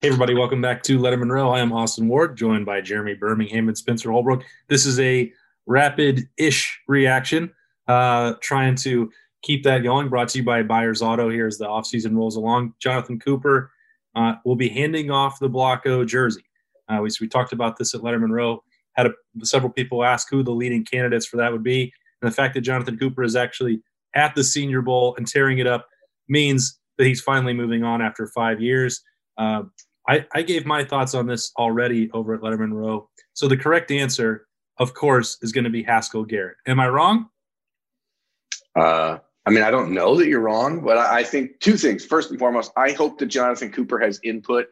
Hey, everybody, welcome back to Lettermen Row. I am Austin Ward, joined by Jeremy Birmingham and Spencer Holbrook. This is a rapid ish reaction, uh, trying to keep that going. Brought to you by Byers Auto here as the offseason rolls along. Jonathon Cooper uh, will be handing off the Block O jersey. Uh, we, we talked about this at Lettermen Row. Had a, several people ask who the leading candidates for that would be. And the fact that Jonathon Cooper is actually at the Senior Bowl and tearing it up means that he's finally moving on after five years. Uh, I, I, gave my thoughts on this already over at Lettermen Row. So the correct answer, of course, is going to be Haskell Garrett. Am I wrong? Uh, I mean, I don't know that you're wrong, but I, I think two things. First and foremost, I hope that Jonathon Cooper has input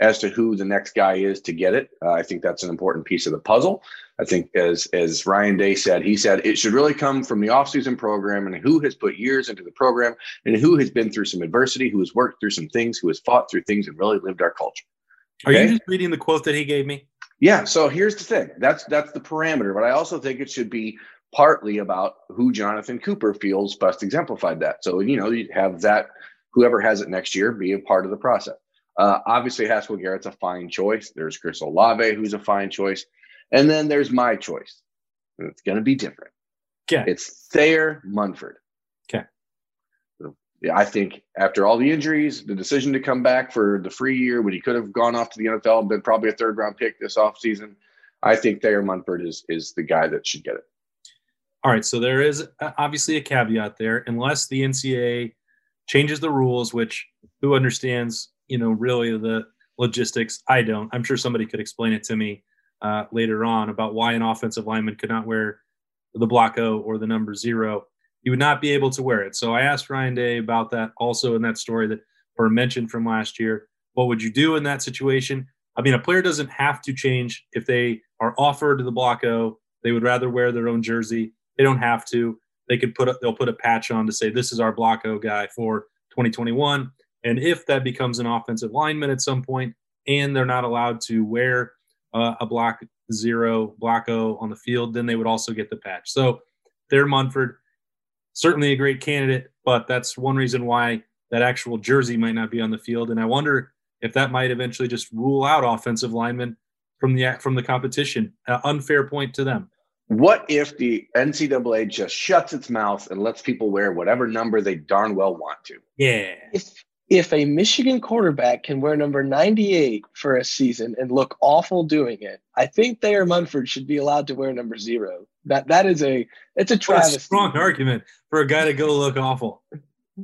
as to who the next guy is to get it. Uh, I think that's an important piece of the puzzle. I think as as Ryan Day said, he said it should really come from the offseason program and who has put years into the program and who has been through some adversity, who has worked through some things, who has fought through things and really lived our culture. Okay? Are you just reading the quote that he gave me? Yeah. So here's the thing. That's that's the parameter, but I also think it should be partly about who Jonathon Cooper feels best exemplified that. So you know, you have that whoever has it next year be a part of the process. Uh, obviously, Haskell Garrett's a fine choice. There's Chris Olave, who's a fine choice. And then there's my choice. It's going to be different. Okay. It's Thayer Munford. Okay. I think after all the injuries, the decision to come back for the free year when he could have gone off to the NFL and been probably a third round pick this offseason, I think Thayer Munford is is the guy that should get it. All right. So there is uh, obviously a caveat there. Unless the NCAA changes the rules, which who understands, you know, really the logistics? I don't. I'm sure somebody could explain it to me uh, later on about why an offensive lineman could not wear the block O or the number zero. He would not be able to wear it. So I asked Ryan Day about that also in that story that were mentioned from last year. What would you do in that situation? I mean, a player doesn't have to change if they are offered the block O. They would rather wear their own jersey. They don't have to. They could put a, they'll put a patch on to say this is our block O guy for 2021. And if that becomes an offensive lineman at some point, and they're not allowed to wear uh, a block zero, block O on the field, then they would also get the patch. So Thayer Munford, certainly a great candidate, but that's one reason why that actual jersey might not be on the field. And I wonder if that might eventually just rule out offensive linemen from the from the competition. Uh, unfair point to them. What if the NCAA just shuts its mouth and lets people wear whatever number they darn well want to? Yeah. If if a Michigan quarterback can wear number 98 for a season and look awful doing it, I think Thayer Munford should be allowed to wear number zero. That that is a it's a travesty. A strong argument for a guy to go look awful.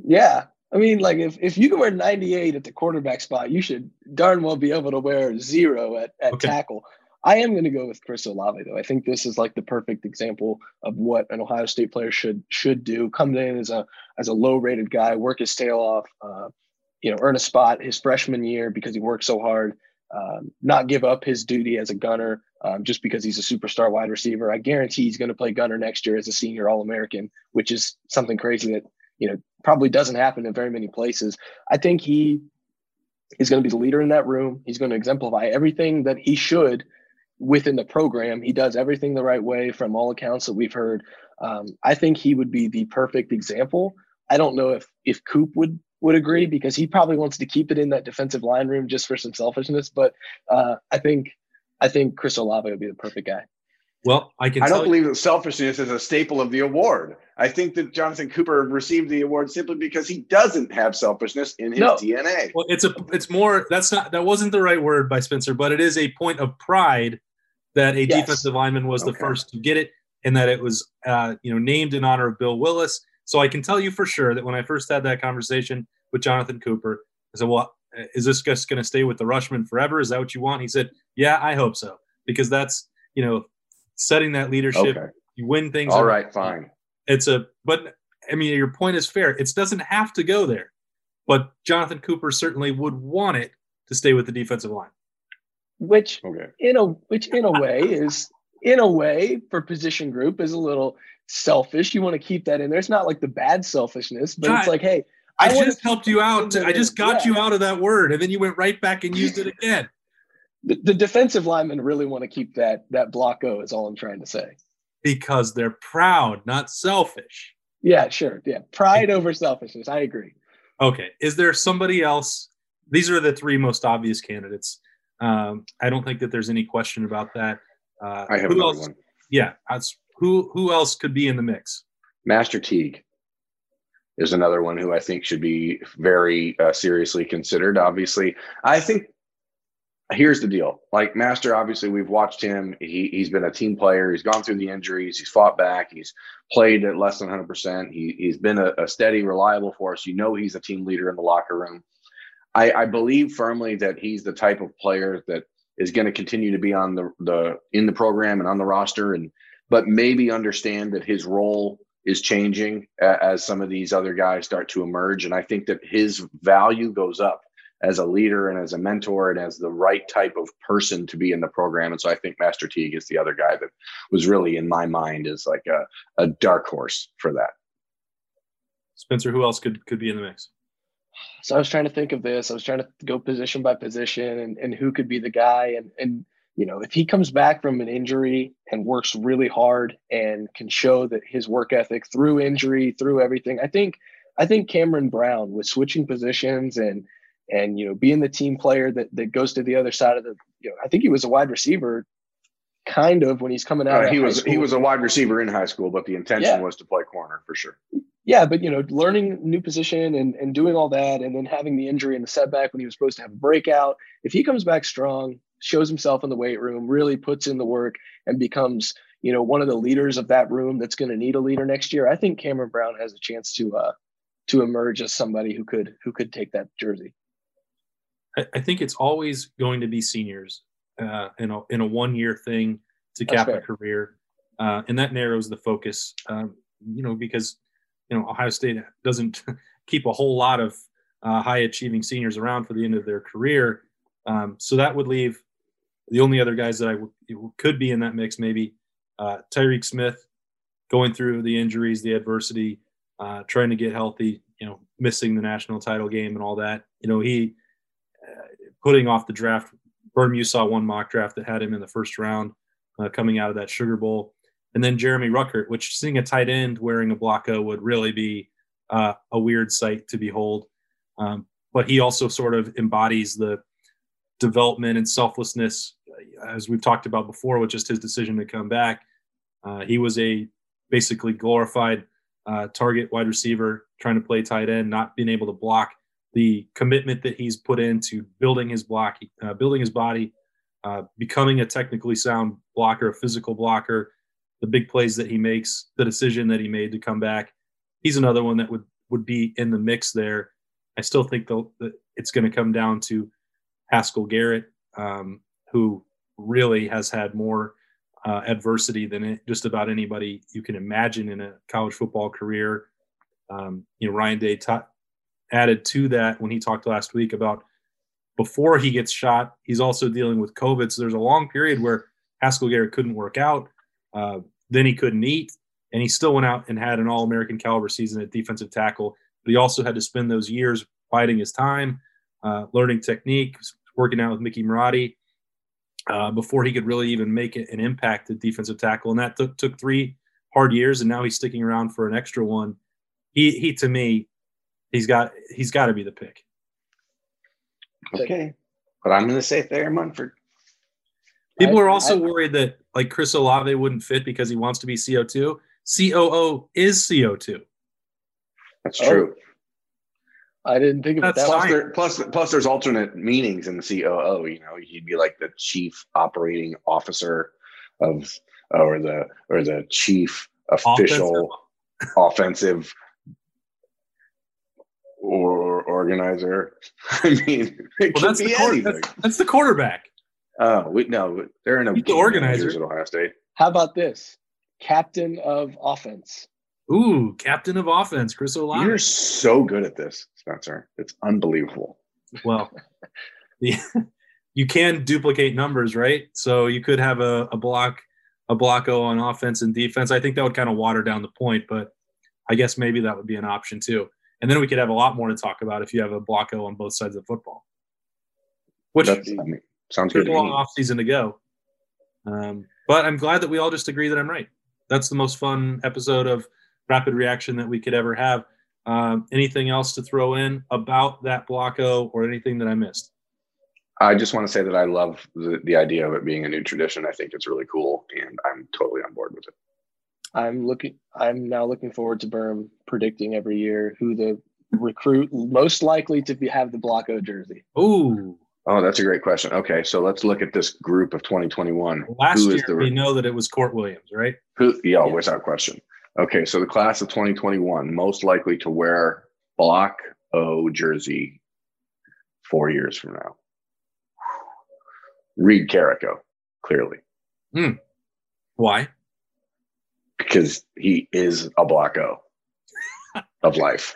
Yeah. I mean, like if, if you can wear 98 at the quarterback spot, you should darn well be able to wear zero at, at okay. tackle. I am going to go with Chris Olave though. I think this is like the perfect example of what an Ohio State player should should do. Come in as a as a low rated guy, work his tail off, uh, you know, earn a spot his freshman year because he worked so hard. Um, not give up his duty as a gunner um, just because he's a superstar wide receiver. I guarantee he's going to play gunner next year as a senior All American, which is something crazy that you know probably doesn't happen in very many places. I think he is going to be the leader in that room. He's going to exemplify everything that he should within the program. He does everything the right way from all accounts that we've heard. Um, I think he would be the perfect example. I don't know if if Coop would would agree because he probably wants to keep it in that defensive line room just for some selfishness. But uh, I think I think Chris Olave would be the perfect guy. Well, I can. I don't believe that selfishness is a staple of the award. I think that Jonathon Cooper received the award simply because he doesn't have selfishness in his no. DNA. Well, it's a it's more that's not that wasn't the right word by Spencer, but it is a point of pride that a yes. defensive lineman was okay. the first to get it, and that it was uh, you know named in honor of Bill Willis. So I can tell you for sure that when I first had that conversation with Jonathon Cooper, I said, "Well, is this just going to stay with the Rushmen forever? Is that what you want?" He said, "Yeah, I hope so, because that's you know setting that leadership. Okay. You win things. All right, fine. It's a but I mean your point is fair. It doesn't have to go there, but Jonathon Cooper certainly would want it to stay with the defensive line. Which okay. in a which in a way is in a way for position group is a little selfish. You want to keep that in there. It's not like the bad selfishness, but God, it's like, hey, I, I just helped you out. I just got yeah. you out of that word, and then you went right back and used it again. The, the defensive linemen really want to keep that that block O. Is all I'm trying to say. Because they're proud, not selfish. Yeah, sure. Yeah, pride over selfishness. I agree. Okay. Is there somebody else these are the three most obvious candidates. Um, I don't think that there's any question about that. Uh, I have another else, one. Yeah, who who else could be in the mix? Master Teague is another one who I think should be very uh, seriously considered. Obviously, I think here's the deal. Like Master, obviously, we've watched him. He he's been a team player. He's gone through the injuries. He's fought back. He's played at less than 100. percent He he's been a, a, steady, reliable force. You know, he's a team leader in the locker room. I, I believe firmly that he's the type of player that is going to continue to be on the the in the program and on the roster, and but maybe understand that his role is changing as some of these other guys start to emerge. And I think that his value goes up as a leader and as a mentor and as the right type of person to be in the program. And so I think Master Teague is the other guy that was really in my mind is like a, a dark horse for that. Spencer, who else could could be in the mix? So I was trying to think of this. I was trying to go position by position and, and who could be the guy. And and you know, if he comes back from an injury and works really hard and can show that his work ethic through injury, through everything, I think I think Cameron Brown with switching positions and and you know being the team player that that goes to the other side of the you know I think he was a wide receiver kind of when he's coming out. Uh, he was school. he was a wide receiver in high school, but the intention yeah. was to play corner for sure. Yeah, but you know, learning new position and and doing all that, and then having the injury and the setback when he was supposed to have a breakout. If he comes back strong, shows himself in the weight room, really puts in the work, and becomes you know one of the leaders of that room that's going to need a leader next year, I think Cameron Brown has a chance to uh to emerge as somebody who could who could take that jersey. I, think it's always going to be seniors uh, in a in a one year thing to cap a career, uh, and that narrows the focus. Um, you know, because you know Ohio State doesn't keep a whole lot of uh, high achieving seniors around for the end of their career, um, so that would leave the only other guys that I w- could be in that mix maybe uh, Tyreke Smith going through the injuries, the adversity, uh, trying to get healthy, you know, missing the national title game and all that. You know, he putting off the draft. Berm, you saw one mock draft that had him in the first round uh, coming out of that Sugar Bowl. And then Jeremy Ruckert, which seeing a tight end wearing a Block O would really be uh, a weird sight to behold. Um, but he also sort of embodies the development and selflessness, uh, as we've talked about before, with just his decision to come back. Uh, he was a basically glorified uh, target wide receiver trying to play tight end, not being able to block the commitment that he's put into building his block, uh, building his body, uh, becoming a technically sound blocker, a physical blocker, the big plays that he makes, the decision that he made to come back. He's another one that would would be in the mix there. I still think though that it's going to come down to Haskell Garrett, um, who really has had more uh, adversity than it, just about anybody you can imagine in a college football career. Um, you know, Ryan Day t- added to that when he talked last week about before he gets shot, he's also dealing with COVID. So there's a long period where Haskell Garrett couldn't work out. Uh, then he couldn't eat, and he still went out and had an All American caliber season at defensive tackle. But he also had to spend those years biding his time, uh, learning technique, working out with Mickey Marotti uh, before he could really even make an impact at defensive tackle. And that took, took three hard years, and now he's sticking around for an extra one. He, he to me, he's got he's got to be the pick. Okay, but I'm going to say Thayer Munford. People are also I, worried that like Chris Olave wouldn't fit because he wants to be CO2. COO is CO2. That's true. Oh, I didn't think of That's that. Plus, there, plus, plus, there's alternate meanings in the COO. You know, he'd be like the chief operating officer of, or the or the chief official offensive, offensive or organizer. I mean, well, that's, the that's, that's, the quarterback. Oh, we no, they're in a the organizer at Ohio State. How about this? Captain of offense. Ooh, captain of offense, Chris Olave. You're so good at this, Spencer. It's unbelievable. Well, you can duplicate numbers, right? So you could have a, a block, a blocko on offense and defense. I think that would kind of water down the point, but I guess maybe that would be an option too and then we could have a lot more to talk about if you have a blocko on both sides of football. Which I mean, sounds good. A long off season to go. Um, but I'm glad that we all just agree that I'm right. That's the most fun episode of rapid reaction that we could ever have. Um, anything else to throw in about that block O or anything that I missed? I just want to say that I love the, the idea of it being a new tradition. I think it's really cool, and I'm totally on board with it. I'm looking. I'm now looking forward to Berm predicting every year who the recruit most likely to be, have the block O jersey. Ooh. Oh, that's a great question. Okay, so let's look at this group of 2021. Last who year, the, we know that it was Kourt Williams, right? Who? Yeah, yeah, without question. Okay, so the class of 2021 most likely to wear block O jersey four years from now. Reid Carrico, clearly. Hmm. Why? Because he is a block O of life.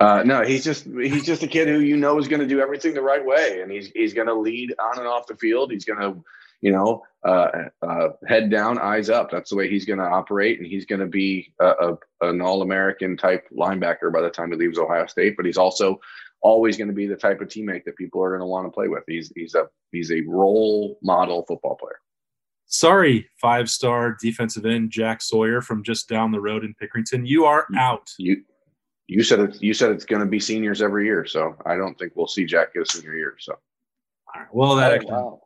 Uh, no, he's just he's just a kid who you know is going to do everything the right way, and he's he's going to lead on and off the field. He's going to, you know, uh, uh, head down, eyes up. That's the way he's going to operate, and he's going to be a, a, an All American type linebacker by the time he leaves Ohio State. But he's also always going to be the type of teammate that people are going to want to play with. He's he's a he's a role model football player. Sorry, five star defensive end Jack Sawyer from just down the road in Pickerington. You are out. You you said it. You said it's going to be seniors every year, so I don't think we'll see Jack get a senior year. So, all right. well, that oh, actually, wow.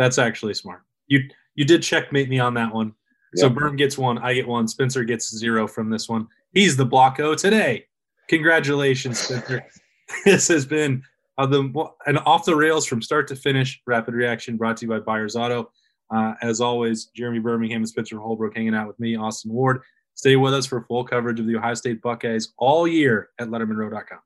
That's actually smart. You you did checkmate me on that one. Yep. So Berm gets one, I get one. Spencer gets zero from this one. He's the block O today. Congratulations, Spencer. this has been uh, the an off the rails from start to finish rapid reaction brought to you by Byers Auto. Uh, as always, Jeremy Birmingham and Spencer Holbrook hanging out with me, Austin Ward. Stay with us for full coverage of the Ohio State Buckeyes all year at LettermenRow.com.